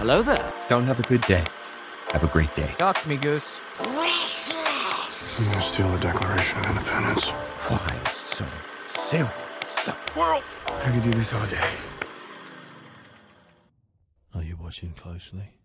Hello there. Don't have a good day. Have a great day. Talk to me, Goose. I'm gonna steal the Declaration of Independence. Why so serious? World. I could do this all day. Are you watching closely?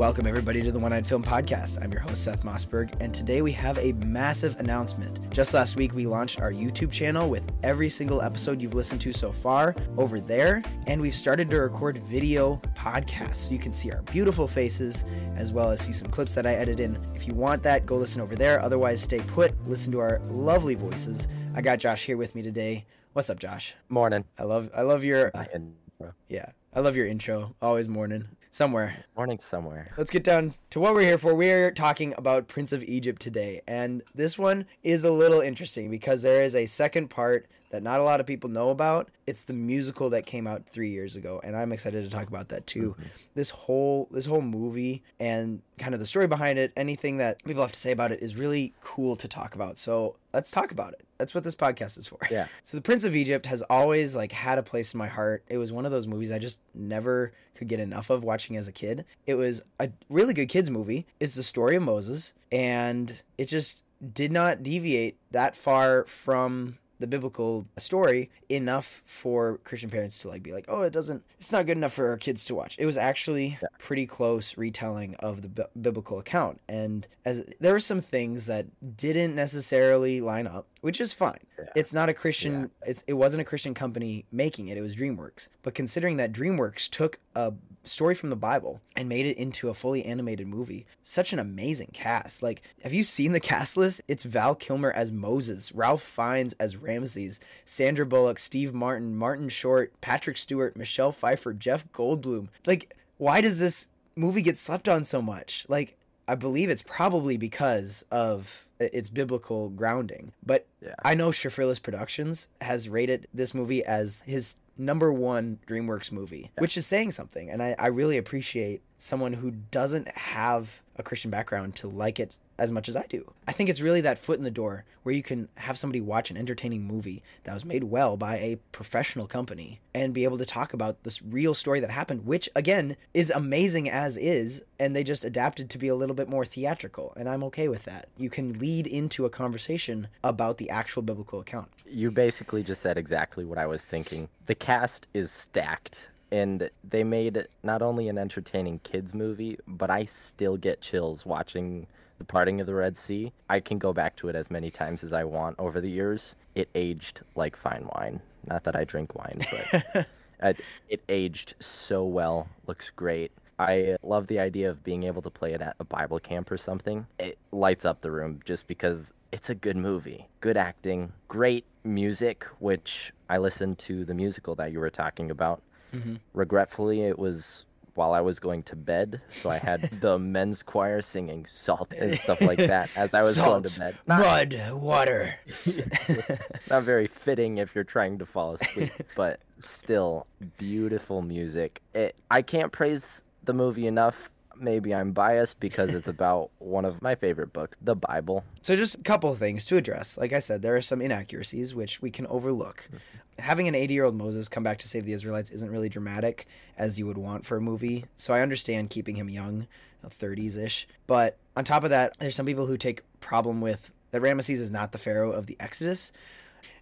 Welcome, everybody, to the One Eyed Film Podcast. I'm your host, Seth Mossberg, and today we have a massive announcement. Just last week, we launched our YouTube channel with every single episode you've listened to so far over there, and we've started to record video podcasts so you can see our beautiful faces as well as see some clips that I edit in. If you want that, go listen over there. Otherwise, stay put, listen to our lovely voices. I got Josh here with me today. What's up, Josh? Morning. I love I love your And yeah, I love your intro. Always morning. Somewhere. morning somewhere. Let's get down to what we're here for. We're talking about Prince of Egypt today. And this one is a little interesting because there is a second part that not a lot of people know about. It's the musical that came out 3 years ago and I'm excited to talk about that too. Mm-hmm. This whole this whole movie and kind of the story behind it, anything that people have to say about it is really cool to talk about. So, let's talk about it. That's what this podcast is for. Yeah. So the Prince of Egypt has always like had a place in my heart. It was one of those movies I just never could get enough of watching as a kid. It was a really good kids movie. It's the story of Moses and it just did not deviate that far from the biblical story enough for Christian parents to like be like, "Oh, it doesn't it's not good enough for our kids to watch." It was actually pretty close retelling of the bi- biblical account. And as there were some things that didn't necessarily line up, which is fine. It's not a Christian it's it wasn't a Christian company making it. It was DreamWorks. But considering that DreamWorks took a story from the Bible and made it into a fully animated movie, such an amazing cast. Like, have you seen the cast list? It's Val Kilmer as Moses, Ralph Fiennes as Ramses, Sandra Bullock, Steve Martin, Martin Short, Patrick Stewart, Michelle Pfeiffer, Jeff Goldblum. Like, why does this movie get slept on so much? Like, I believe it's probably because of Uh, its biblical grounding. But Yeah. I know Schaffrillas Productions has rated this movie as his number one DreamWorks movie, which is saying something. And I, I really appreciate someone who doesn't have a Christian background to like it as much as I do. I think it's really that foot in the door where you can have somebody watch an entertaining movie that was made well by a professional company and be able to talk about this real story that happened, which again is amazing as is, and they just adapted to be a little bit more theatrical. And I'm okay with that. You can lead into a conversation about the actual biblical account. You basically just said exactly what I was thinking. The cast is stacked and they made not only an entertaining kids movie, but I still get chills watching The Parting of the Red Sea. I can go back to it as many times as I want over the years. It aged like fine wine. Not that I drink wine, but uh, it aged so well. Looks great. I love the idea of being able to play it at a Bible camp or something. It lights up the room just because it's a good movie. Good acting, great music, which I listened to the musical that you were talking about. Mm-hmm. Regretfully, it was while I was going to bed, so I had the men's choir singing salt and stuff like that as I was going to bed. Not, mud, water. not very fitting if you're trying to fall asleep, but still beautiful music. It, I can't praise the movie enough. Maybe I'm biased because it's about one of my favorite books, the Bible. So just a couple of things to address. Like I said, there are some inaccuracies which we can overlook. Mm-hmm. Having an 80-year-old Moses come back to save the Israelites isn't really dramatic as you would want for a movie. So I understand keeping him young, 30s-ish. But on top of that, there's some people who take problem with that Ramesses is not the pharaoh of the Exodus.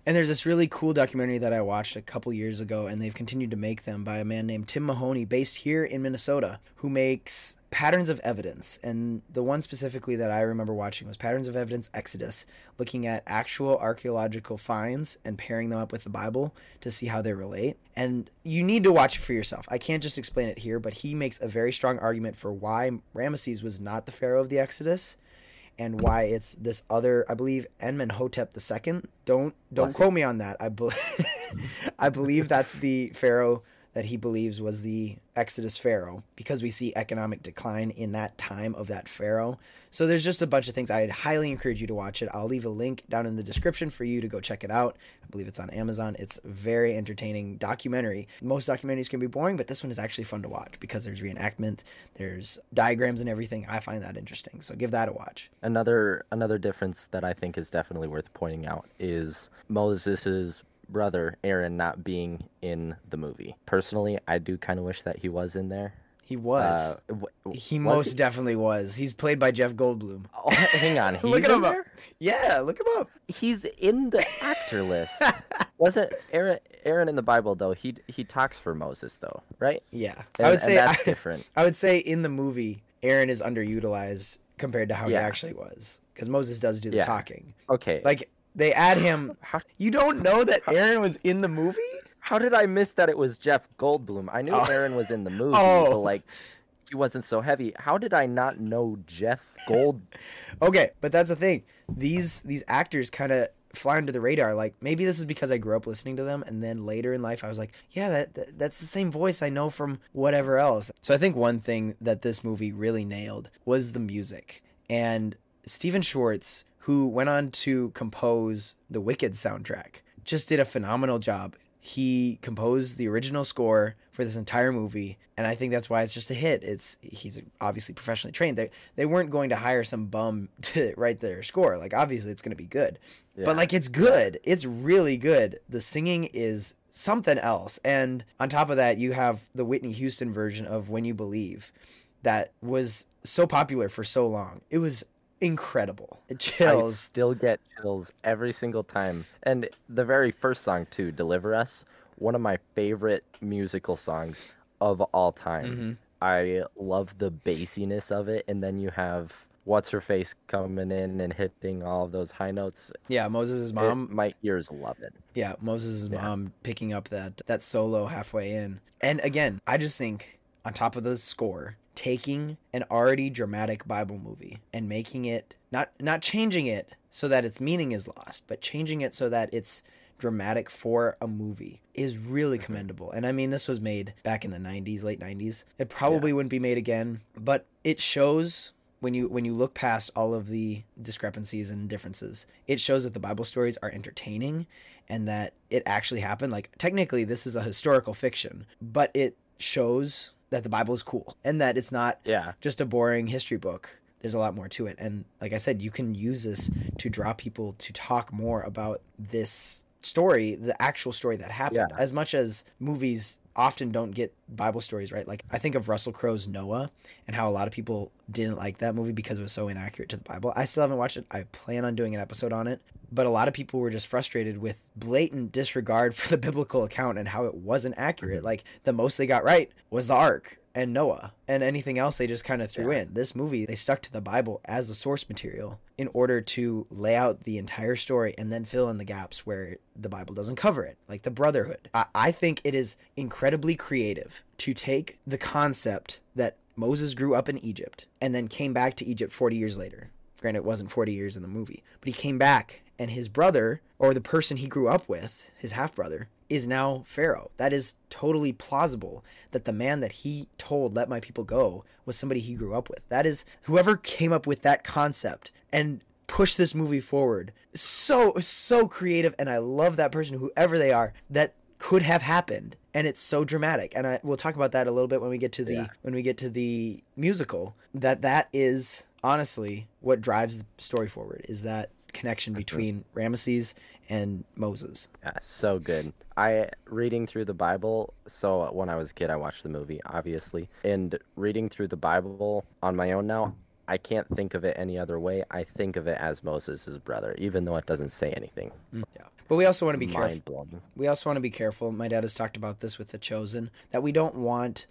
And there's this really cool documentary that I watched a couple years ago, and they've continued to make them by a man named Tim Mahoney, based here in Minnesota, who makes patterns of evidence. And the one specifically that I remember watching was Patterns of Evidence Exodus, looking at actual archaeological finds and pairing them up with the Bible to see how they relate. And you need to watch it for yourself. I can't just explain it here, but he makes a very strong argument for why Ramesses was not the pharaoh of the Exodus and why it's this other I believe Amenhotep II. Don't don't Bless quote me on that. I be- I believe that's the pharaoh that he believes was the Exodus pharaoh because we see economic decline in that time of that pharaoh. So there's just a bunch of things. I'd highly encourage you to watch it. I'll leave a link down in the description for you to go check it out. I believe it's on Amazon. It's very entertaining documentary. Most documentaries can be boring, but this one is actually fun to watch because there's reenactment, there's diagrams and everything. I find that interesting. So give that a watch. Another another difference that I think is definitely worth pointing out is Moses's brother Aaron not being in the movie. Personally, I do kind of wish that he was in there. He was. Uh, w- he was most definitely was. He's played by Jeff Goldblum. Oh, hang on, Look at him up. there? Yeah, look him up. He's in the actor list. Wasn't Aaron Aaron in the Bible though? He he talks for Moses though, right? Yeah, And, I would say that's I, different. I would say in the movie, Aaron is underutilized compared to how Yeah. he actually was, because Moses does do the Yeah. talking. Okay, Like they add him. how You don't know that Aaron was in the movie? how did I miss that it was Jeff Goldblum? I knew Oh. Aaron was in the movie, Oh. but like he wasn't so heavy. How did I not know Jeff Gold? Okay, but that's the thing. These these actors kind of fly under the radar. Like maybe this is because I grew up listening to them, and then later in life I was like, yeah, that, that that's the same voice I know from whatever else. So I think one thing that this movie really nailed was the music and Stephen Schwartz, who went on to compose the Wicked soundtrack, just did a phenomenal job. He composed the original score for this entire movie, and I think that's why it's just a hit. It's he's obviously professionally trained. They they weren't going to hire some bum to write their score. Like obviously it's going to be good. Yeah. But like it's good. It's really good. The singing is something else. And on top of that, you have the Whitney Houston version of When You Believe that was so popular for so long. It was incredible. It I chills. still get chills every single time. And the very first song too, "Deliver Us," one of my favorite musical songs of all time. Mhm. I love the bassiness of it, and then you have what's her face coming in and hitting all of those high notes. Yeah, Moses' It- mom my ears love it. Yeah, Moses' Yeah. mom picking up that that solo halfway in. And again, I just think on top of the score, taking an already dramatic Bible movie and making it not not changing it so that its meaning is lost, but changing it so that it's dramatic for a movie is really mm-hmm. commendable. And I mean this was made back in the 90s, late 90s. It probably wouldn't be made again, but it shows when you when you look past all of the discrepancies and differences, it shows that the Bible stories are entertaining and that it actually happened. Like technically this is a historical fiction, but it shows that the Bible is cool and that it's not Yeah. just a boring history book. There's a lot more to it. And like I said, you can use this to draw people to talk more about this story, the actual story that happened. Yeah. As much as movies often don't get Bible stories right. Like I think of Russell Crowe's Noah and how a lot of people didn't like that movie because it was so inaccurate to the Bible. I still haven't watched it. I plan on doing an episode on it. But a lot of people were just frustrated with blatant disregard for the biblical account and how it wasn't accurate. Mm-hmm. Like the most they got right was the ark and Noah, and anything else they just kind of threw Yeah. in. This movie, they stuck to the Bible as the source material in order to lay out the entire story and then fill in the gaps where the Bible doesn't cover it, like the brotherhood. I, I think it is incredibly creative to take the concept that Moses grew up in Egypt and then came back to Egypt 40 years later. Granted, it wasn't 40 years in the movie, but he came back and his brother, or the person he grew up with, his half brother, is now Pharaoh. That is totally plausible that the man that he told, let my people go, was somebody he grew up with. That is, whoever came up with that concept and pushed this movie forward, so, so creative. And I love that person, whoever they are, that could have happened and it's so dramatic and I we'll talk about that a little bit when we get to the Yeah. when we get to the musical that that is honestly what drives the story forward is that connection between Ramesses and Moses. Yeah, so good. I reading through the Bible. So when I was a kid, I watched the movie, obviously, and reading through the Bible on my own now. I can't think of it any other way. I think of it as Moses' brother, even though it doesn't say anything. Mm, yeah. But we also want to be careful. We also want to be careful. My dad has talked about this with The Chosen that we don't want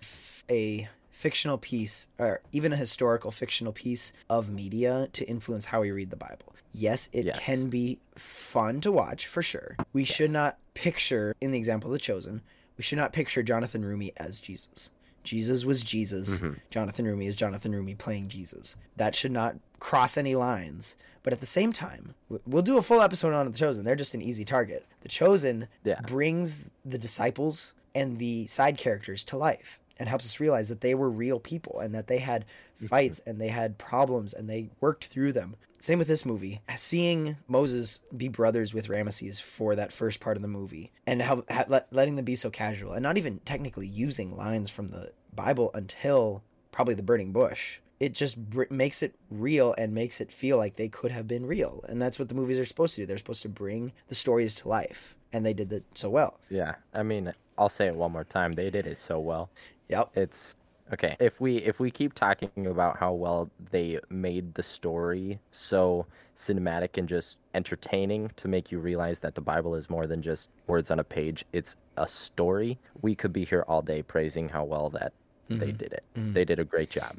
a fictional piece or even a historical fictional piece of media to influence how we read the Bible. Yes, it Yes. can be fun to watch for sure. We should not picture, in the example of The Chosen, we should not picture Jonathan Roumie as Jesus. Jesus was Jesus. Mm-hmm. Jonathan Roumie is Jonathan Roumie playing Jesus. That should not cross any lines. But at the same time, we'll do a full episode on The Chosen. They're just an easy target. The Chosen Yeah. brings the disciples and the side characters to life and helps us realize that they were real people and that they had fights and they had problems and they worked through them. Same with this movie. Seeing Moses be brothers with Ramesses for that first part of the movie and how, ha, let, letting them be so casual and not even technically using lines from the Bible until probably the burning bush. It just br- makes it real and makes it feel like they could have been real. And that's what the movies are supposed to do. They're supposed to bring the stories to life. and they did it so well. Yeah, I mean, I'll say it one more time. They did it so well. Yep. It's okay. If we if we keep talking about how well they made the story so cinematic and just entertaining to make you realize that the Bible is more than just words on a page, it's a story. We could be here all day praising how well that they mm-hmm. did it. Mm-hmm. They did a great job.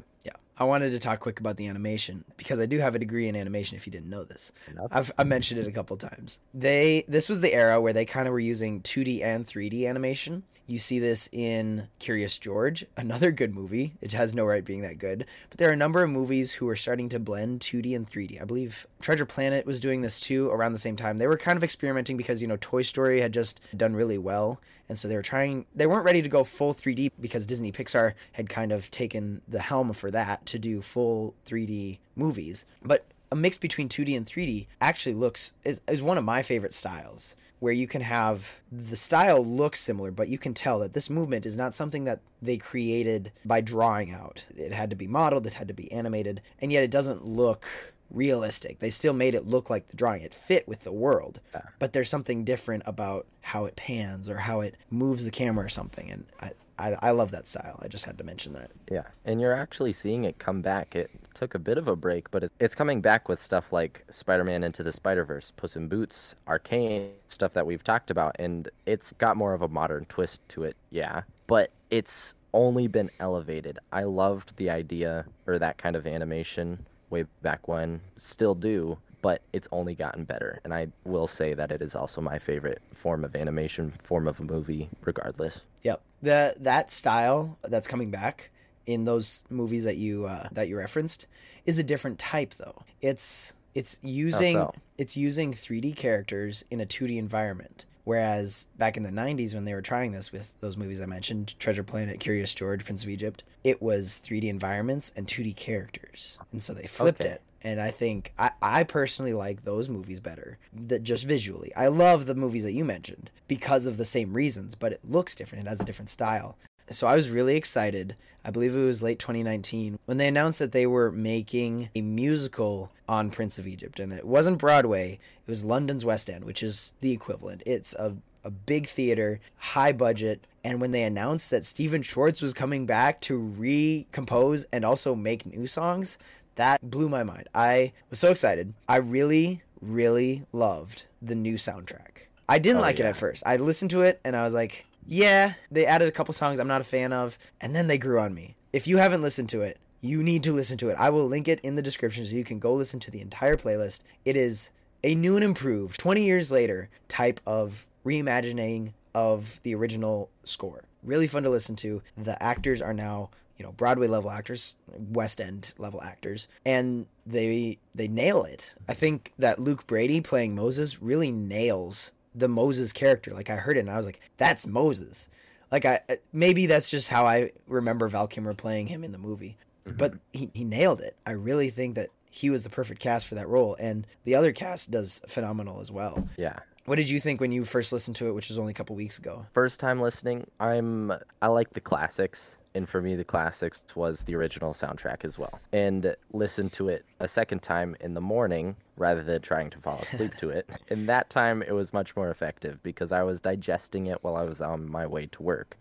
I wanted to talk quick about the animation because I do have a degree in animation if you didn't know this. I've I mentioned it a couple times. They this was the era where they kind of were using 2D and 3D animation. You see this in Curious George, another good movie. It has no right being that good, but there are a number of movies who are starting to blend 2D and 3D. I believe Treasure Planet was doing this too around the same time. They were kind of experimenting because, you know, Toy Story had just done really well, and so they were trying they weren't ready to go full 3D because Disney Pixar had kind of taken the helm for that to do full 3D movies. But a mix between 2D and 3D actually looks is, is one of my favorite styles where you can have the style looks similar but you can tell that this movement is not something that they created by drawing out it had to be modeled it had to be animated and yet it doesn't look realistic they still made it look like the drawing it fit with the world but there's something different about how it pans or how it moves the camera or something and I, I, I love that style i just had to mention that Yeah, and you're actually seeing it come back. It took a bit of a break, but it, it's coming back with stuff like Spider-Man Into the Spider-Verse, Puss in Boots, Arcane, stuff that we've talked about, and it's got more of a modern twist to it. Yeah, but it's only been elevated. I loved the idea or that kind of animation way back when, still do, but it's only gotten better. And I will say that it is also my favorite form of animation, form of a movie, regardless. Yep. The that style that's coming back in those movies that you uh, that you referenced is a different type though. It's it's using so? it's using 3D characters in a 2D environment. Whereas back in the 90s when they were trying this with those movies I mentioned, Treasure Planet, Curious George, Prince of Egypt, it was 3D environments and 2D characters. And so they flipped Okay. it. And I think I, I personally like those movies better, that just visually. I love the movies that you mentioned because of the same reasons, but it looks different. It has a different style. So I was really excited. I believe it was late 2019 when they announced that they were making a musical on Prince of Egypt. And it wasn't Broadway, it was London's West End, which is the equivalent. It's a, a big theater, high budget. And when they announced that Stephen Schwartz was coming back to recompose and also make new songs, that blew my mind. I was so excited. I really, really loved the new soundtrack. I didn't Oh, like it at first. I listened to it and I was like, yeah, they added a couple songs I'm not a fan of, and then they grew on me. If you haven't listened to it, you need to listen to it. I will link it in the description so you can go listen to the entire playlist. It is a new and improved, 20 years later type of reimagining of the original score. Really fun to listen to. The actors are now, you know, Broadway level actors, West End level actors, and they they nail it. I think that Luke Brady playing Moses really nails the Moses character. Like I heard it and I was like, that's Moses. Like I maybe that's just how I remember Val Kilmer playing him in the movie. Mm-hmm. But he, he nailed it. I really think that he was the perfect cast for that role and the other cast does phenomenal as well. Yeah. What did you think when you first listened to it, which was only a couple weeks ago? First time listening, I'm I like the classics, and for me the classics was the original soundtrack as well. And listen to it a second time in the morning rather than trying to fall asleep to it. And that time it was much more effective because I was digesting it while I was on my way to work.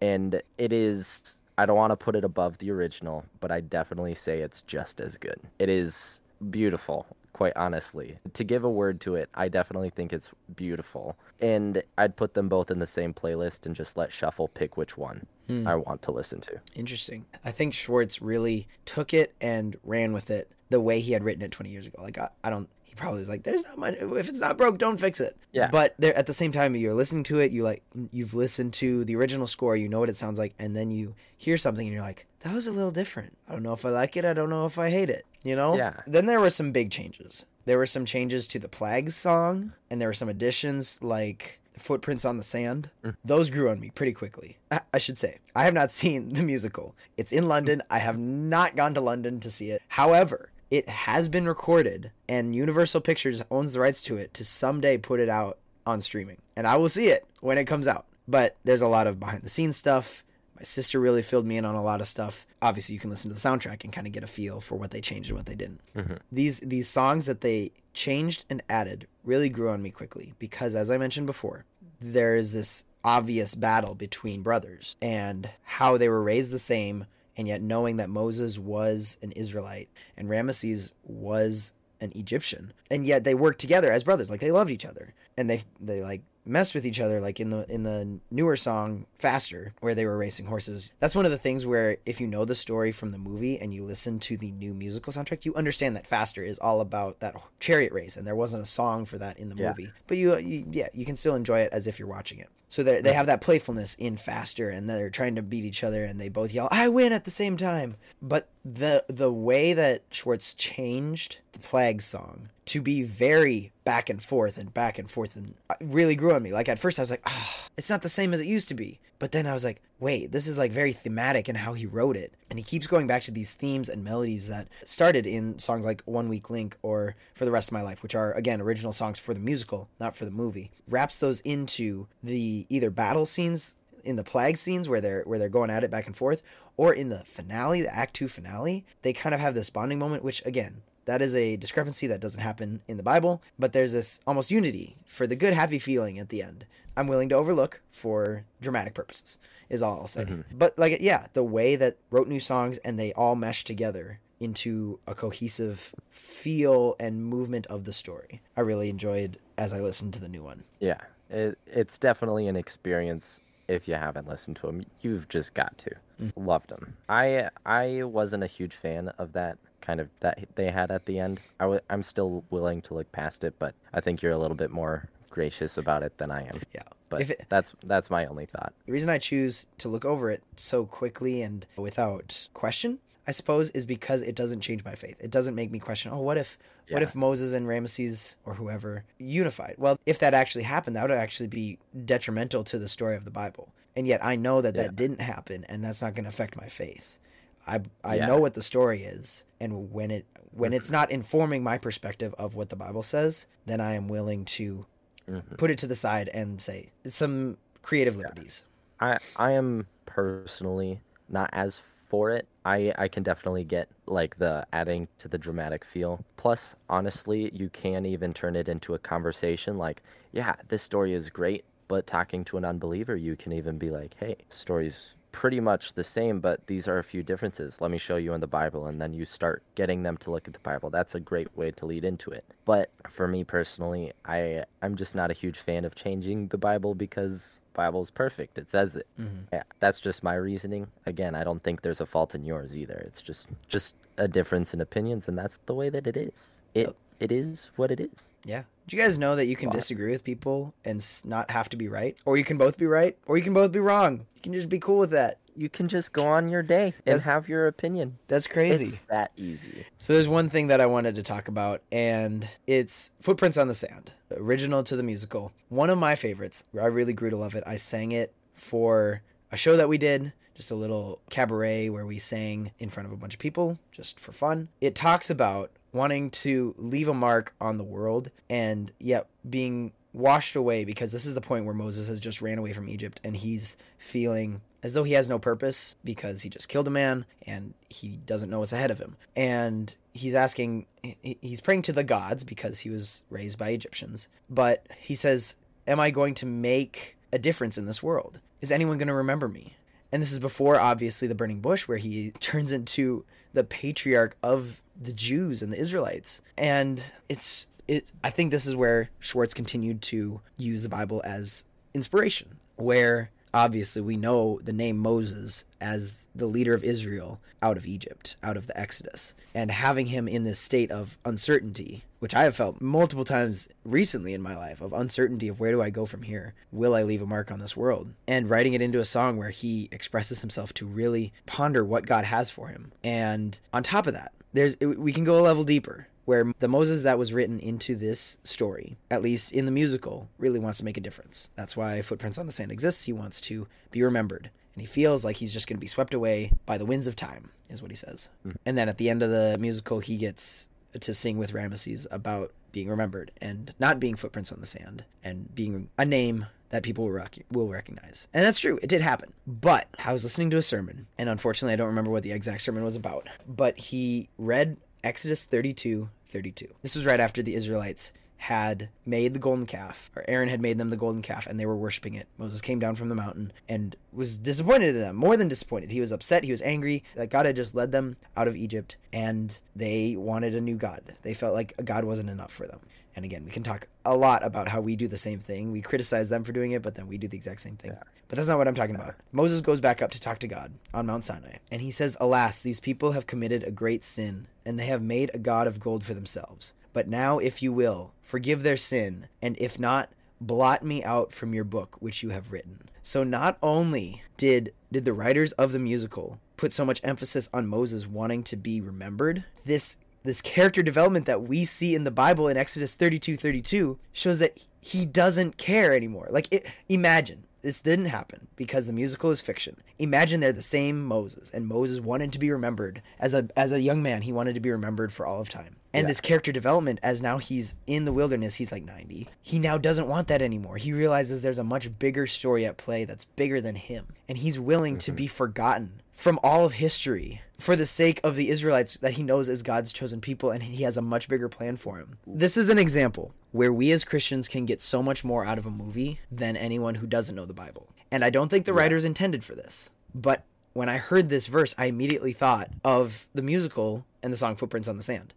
And it is I don't want to put it above the original, but I definitely say it's just as good. It is beautiful, quite honestly. To give a word to it, I definitely think it's beautiful. And I'd put them both in the same playlist and just let Shuffle pick which one Hmm. I want to listen to. Interesting. I think Schwartz really took it and ran with it the way he had written it 20 years ago. Like, I, I don't, he probably was like, there's not much, if it's not broke, don't fix it. Yeah. But there, at the same time, you're listening to it, you like, you've listened to the original score, you know what it sounds like, and then you hear something and you're like, that was a little different. I don't know if I like it, I don't know if I hate it, you know? Yeah. Then there were some big changes. There were some changes to the Plagues song, and there were some additions like Footprints on the Sand. Mm. Those grew on me pretty quickly. I, I should say, I have not seen the musical. It's in London. I have not gone to London to see it. However, it has been recorded, and Universal Pictures owns the rights to it to someday put it out on streaming. And I will see it when it comes out. But there's a lot of behind the scenes stuff. My sister really filled me in on a lot of stuff. Obviously, you can listen to the soundtrack and kind of get a feel for what they changed and what they didn't. Mm-hmm. These these songs that they changed and added really grew on me quickly because, as I mentioned before, there is this obvious battle between brothers and how they were raised the same, and yet knowing that Moses was an Israelite and Ramesses was an Egyptian, and yet they worked together as brothers, like they loved each other, and they they like mess with each other like in the in the newer song faster where they were racing horses. That's one of the things where if you know the story from the movie and you listen to the new musical soundtrack you understand that faster is all about that chariot race and there wasn't a song for that in the Yeah. movie. But you, you yeah you can still enjoy it as if you're watching it so they they have that playfulness in faster and they're trying to beat each other and they both yell i win at the same time but the the way that schwartz changed the plague song to be very back and forth and back and forth and really grew on me. Like at first I was like, ah, it's not the same as it used to be. But then I was like, wait, this is like very thematic in how he wrote it. And he keeps going back to these themes and melodies that started in songs like One Week Link or For the Rest of My Life, which are again original songs for the musical, not for the movie. Wraps those into the either battle scenes in the plague scenes where they're where they're going at it back and forth or in the finale, the act 2 finale, they kind of have this bonding moment which again that is a discrepancy that doesn't happen in the Bible, but there's this almost unity for the good, happy feeling at the end. I'm willing to overlook for dramatic purposes, is all I'll say. Mm-hmm. But, like, yeah, the way that wrote new songs and they all mesh together into a cohesive feel and movement of the story, I really enjoyed as I listened to the new one. Yeah, it, it's definitely an experience. If you haven't listened to them, you've just got to. Mm. Loved them. I I wasn't a huge fan of that kind of that they had at the end. I w- I'm still willing to look past it, but I think you're a little bit more gracious about it than I am. Yeah. But If it- that's that's my only thought. The reason I choose to look over it so quickly and without question, I suppose, is because it doesn't change my faith. It doesn't make me question, oh, what if what if Moses and Ramesses or whoever unified? Well, if that actually happened, that would actually be detrimental to the story of the Bible. And yet I know that Yeah. that didn't happen and that's not going to affect my faith. I I Yeah. know what the story is and when it when it's mm-hmm. not informing my perspective of what the Bible says, then I am willing to Mhm. put it to the side and say some creative liberties. I I am personally not as for it. I I can definitely get like the adding to the dramatic feel. Plus, honestly, you can even turn it into a conversation like, yeah, this story is great, but talking to an unbeliever, you can even be like, hey, story's pretty much the same, but these are a few differences. Let me show you in the Bible and then you start getting them to look at the Bible. That's a great way to lead into it. But for me personally, I I'm just not a huge fan of changing the Bible because Bible's perfect. It says it. Mm-hmm. Yeah, that's just my reasoning. Again, I don't think there's a fault in yours either. It's just just a difference in opinions, and that's the way that it is. It it is what it is. Yeah. Do you guys know that you can Wow. disagree with people and not have to be right? Or you can both be right? Or you can both be wrong? You can just be cool with that. You can just go on your day and That's- have your opinion. That's crazy. It's that easy. So there's one thing that I wanted to talk about, and it's Footprints on the Sand, original to the musical. One of my favorites. I really grew to love it. I sang it for a show that we did, just a little cabaret where we sang in front of a bunch of people, just for fun. It talks about wanting to leave a mark on the world and yet being washed away because this is the point where Moses has just ran away from Egypt and he's feeling as though he has no purpose because he just killed a man and he doesn't know what's ahead of him. And he's asking, he's praying to the gods because he was raised by Egyptians. But he says, Am I going to make a difference in this world? Is anyone going to remember me? And this is before, obviously, the burning bush, where he turns into the patriarch of the Jews and the Israelites. And it's, it, I think this is where Schwartz continued to use the Bible as inspiration, where obviously we know the name Moses as the leader of Israel out of Egypt, out of the Exodus, and having him in this state of uncertainty, which I have felt multiple times recently in my life of uncertainty of where do I go from here? Will I leave a mark on this world? And writing it into a song where he expresses himself to really ponder what God has for him. And on top of that, there's we can go a level deeper where the Moses that was written into this story, at least in the musical, really wants to make a difference. That's why Footprints on the Sand exists. He wants to be remembered. And he feels like he's just going to be swept away by the winds of time, is what he says. Mm-hmm. And then at the end of the musical, he gets to sing with Ramesses about being remembered and not being footprints on the sand and being a name that people will, rec- will recognize. And that's true. It did happen. But I was listening to a sermon, and unfortunately, I don't remember what the exact sermon was about. But he read Exodus 32 32. This was right after the Israelites had made the golden calf, or Aaron had made them the golden calf, and they were worshiping it. Moses came down from the mountain and was disappointed in them, more than disappointed. He was upset, he was angry that God had just led them out of Egypt, and they wanted a new God. They felt like a God wasn't enough for them. And again, we can talk a lot about how we do the same thing. We criticize them for doing it, but then we do the exact same thing. Yeah. But that's not what I'm talking about. Moses goes back up to talk to God on Mount Sinai, and he says, Alas, these people have committed a great sin, and they have made a God of gold for themselves. But now, if you will, forgive their sin, and if not, blot me out from your book which you have written. So not only did did the writers of the musical put so much emphasis on Moses wanting to be remembered, this this character development that we see in the Bible in Exodus 32 32 shows that he doesn't care anymore. Like it, imagine this didn't happen because the musical is fiction. Imagine they're the same Moses, and Moses wanted to be remembered as a as a young man. He wanted to be remembered for all of time. And Yeah. this character development, as now he's in the wilderness, he's like ninety. He now doesn't want that anymore. He realizes there's a much bigger story at play that's bigger than him, and he's willing to be mm-hmm. forgotten from all of history for the sake of the Israelites that he knows as God's chosen people, and he has a much bigger plan for him. This is an example where we as Christians can get so much more out of a movie than anyone who doesn't know the Bible. And I don't think the writers intended for this. But when I heard this verse, I immediately thought of the musical and the song Footprints on the Sand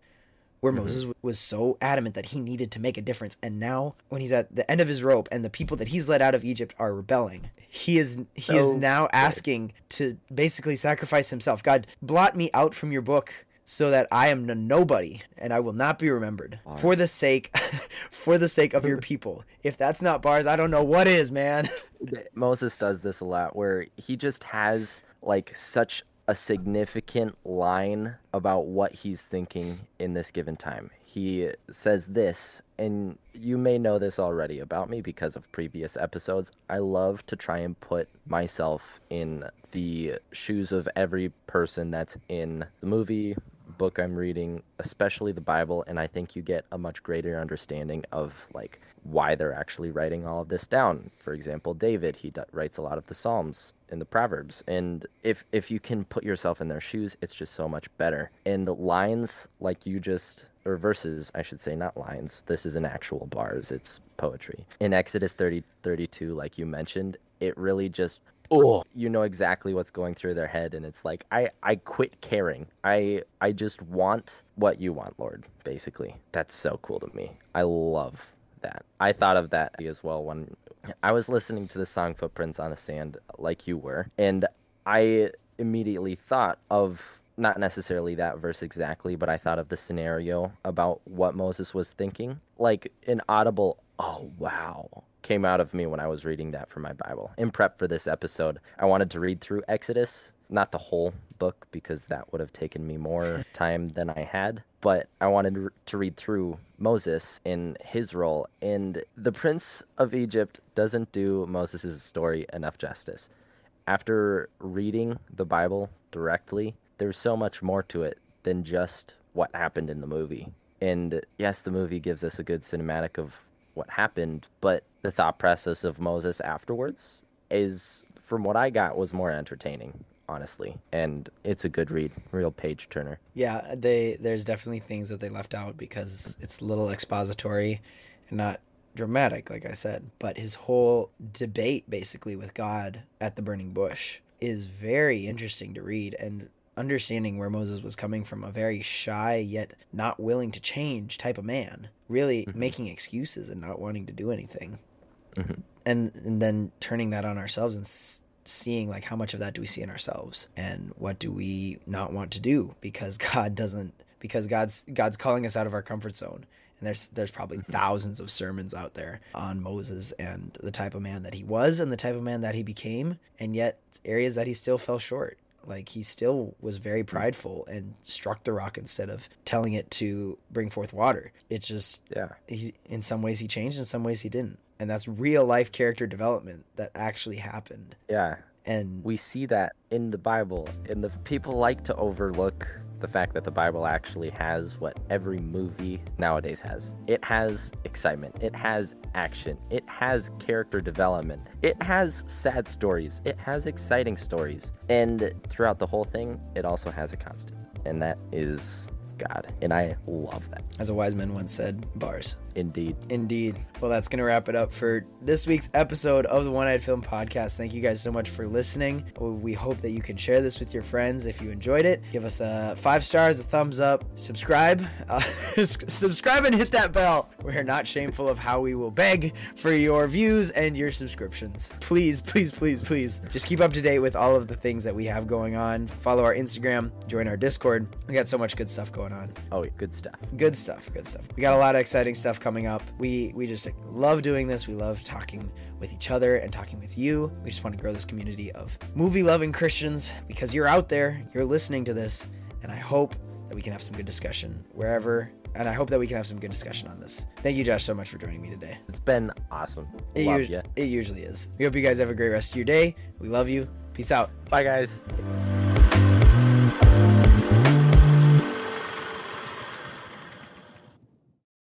where mm-hmm. Moses was so adamant that he needed to make a difference. And now, when he's at the end of his rope and the people that he's led out of Egypt are rebelling, he is he is now good. asking to basically sacrifice himself. God, blot me out from your book so that I am nobody and I will not be remembered for the sake for the sake of your people. If that's not bars, I don't know what is, man. Moses does this a lot where he just has like such a significant line about what he's thinking in this given time. He says this, and you may know this already about me because of previous episodes. I love to try and put myself in the shoes of every person that's in the movie, book I'm reading, especially the Bible, and I think you get a much greater understanding of like why they're actually writing all of this down. For example, David, he d- writes a lot of the Psalms and the Proverbs, and if if you can put yourself in their shoes, it's just so much better. And lines like you just or verses, I should say, not lines. This isn't actual bars, it's poetry. In Exodus 30 32 like you mentioned, it really just oh you know exactly what's going through their head and it's like i i quit caring. I i just want what you want lord basically. That's so cool to me. I love that. I thought of that as well when i was listening to the song footprints on the sand like you were and i immediately thought of not necessarily that verse exactly but i thought of the scenario about what moses was thinking. Like an audible oh wow came out of me when I was reading that for my Bible. In prep for this episode, I wanted to read through Exodus, not the whole book because that would have taken me more time than I had, but I wanted to- to read through Moses in his role. And the Prince of Egypt doesn't do Moses' story enough justice. After reading the Bible directly, there's so much more to it than just what happened in the movie. And yes, the movie gives us a good cinematic of what happened, but the thought process of Moses afterwards is, from what I got, was more entertaining, honestly. And it's a good read, real page turner. Yeah, they there's definitely things that they left out because it's a little expository and not dramatic, like I said. But his whole debate basically with God at the burning bush is very interesting to read and understanding where Moses was coming from, a very shy yet not willing to change type of man, really making excuses and not wanting to do anything. Mhm. And and then turning that on ourselves and s- seeing like how much of that do we see in ourselves and what do we not want to do because God doesn't because God's God's calling us out of our comfort zone. And there's there's probably thousands of sermons out there on Moses and the type of man that he was and the type of man that he became, and yet areas that he still fell short. Like he still was very hmm. prideful and struck the rock instead of telling it to bring forth water. It just Yeah. he, in some ways he changed, in some ways he didn't, and that's real life character development that actually happened. Yeah. And We see that in the Bible, and the people like to overlook the fact that the Bible actually has what every movie nowadays has. It has excitement, it has action, it has character development, it has sad stories, it has exciting stories, and throughout the whole thing, it also has a constant, and that is God, and I love that. As a wise man once said, bars. Indeed. Indeed. Well, that's going to wrap it up for this week's episode of the One Eyed Film Podcast. Thank you guys so much for listening. We hope that you can share this with your friends if you enjoyed it. Give us a five stars, a thumbs up, subscribe, uh, subscribe, and hit that bell. We're not shameful of how we will beg for your views and your subscriptions. Please, please, please, please, just keep up to date with all of the things that we have going on. Follow our Instagram, join our Discord. We got so much good stuff going on. Oh, good stuff. Good stuff. Good stuff. We got a lot of exciting stuff coming up. We we just love doing this. We love talking with each other and talking with you. We just want to grow this community of movie loving Christians because you're out there, you're listening to this, and I hope that we can have some good discussion wherever. And I hope that we can have some good discussion on this. Thank you, Josh, so much for joining me today. It's been awesome. It, love us- you. it usually is. We hope you guys have a great rest of your day. We love you. Peace out. Bye, guys.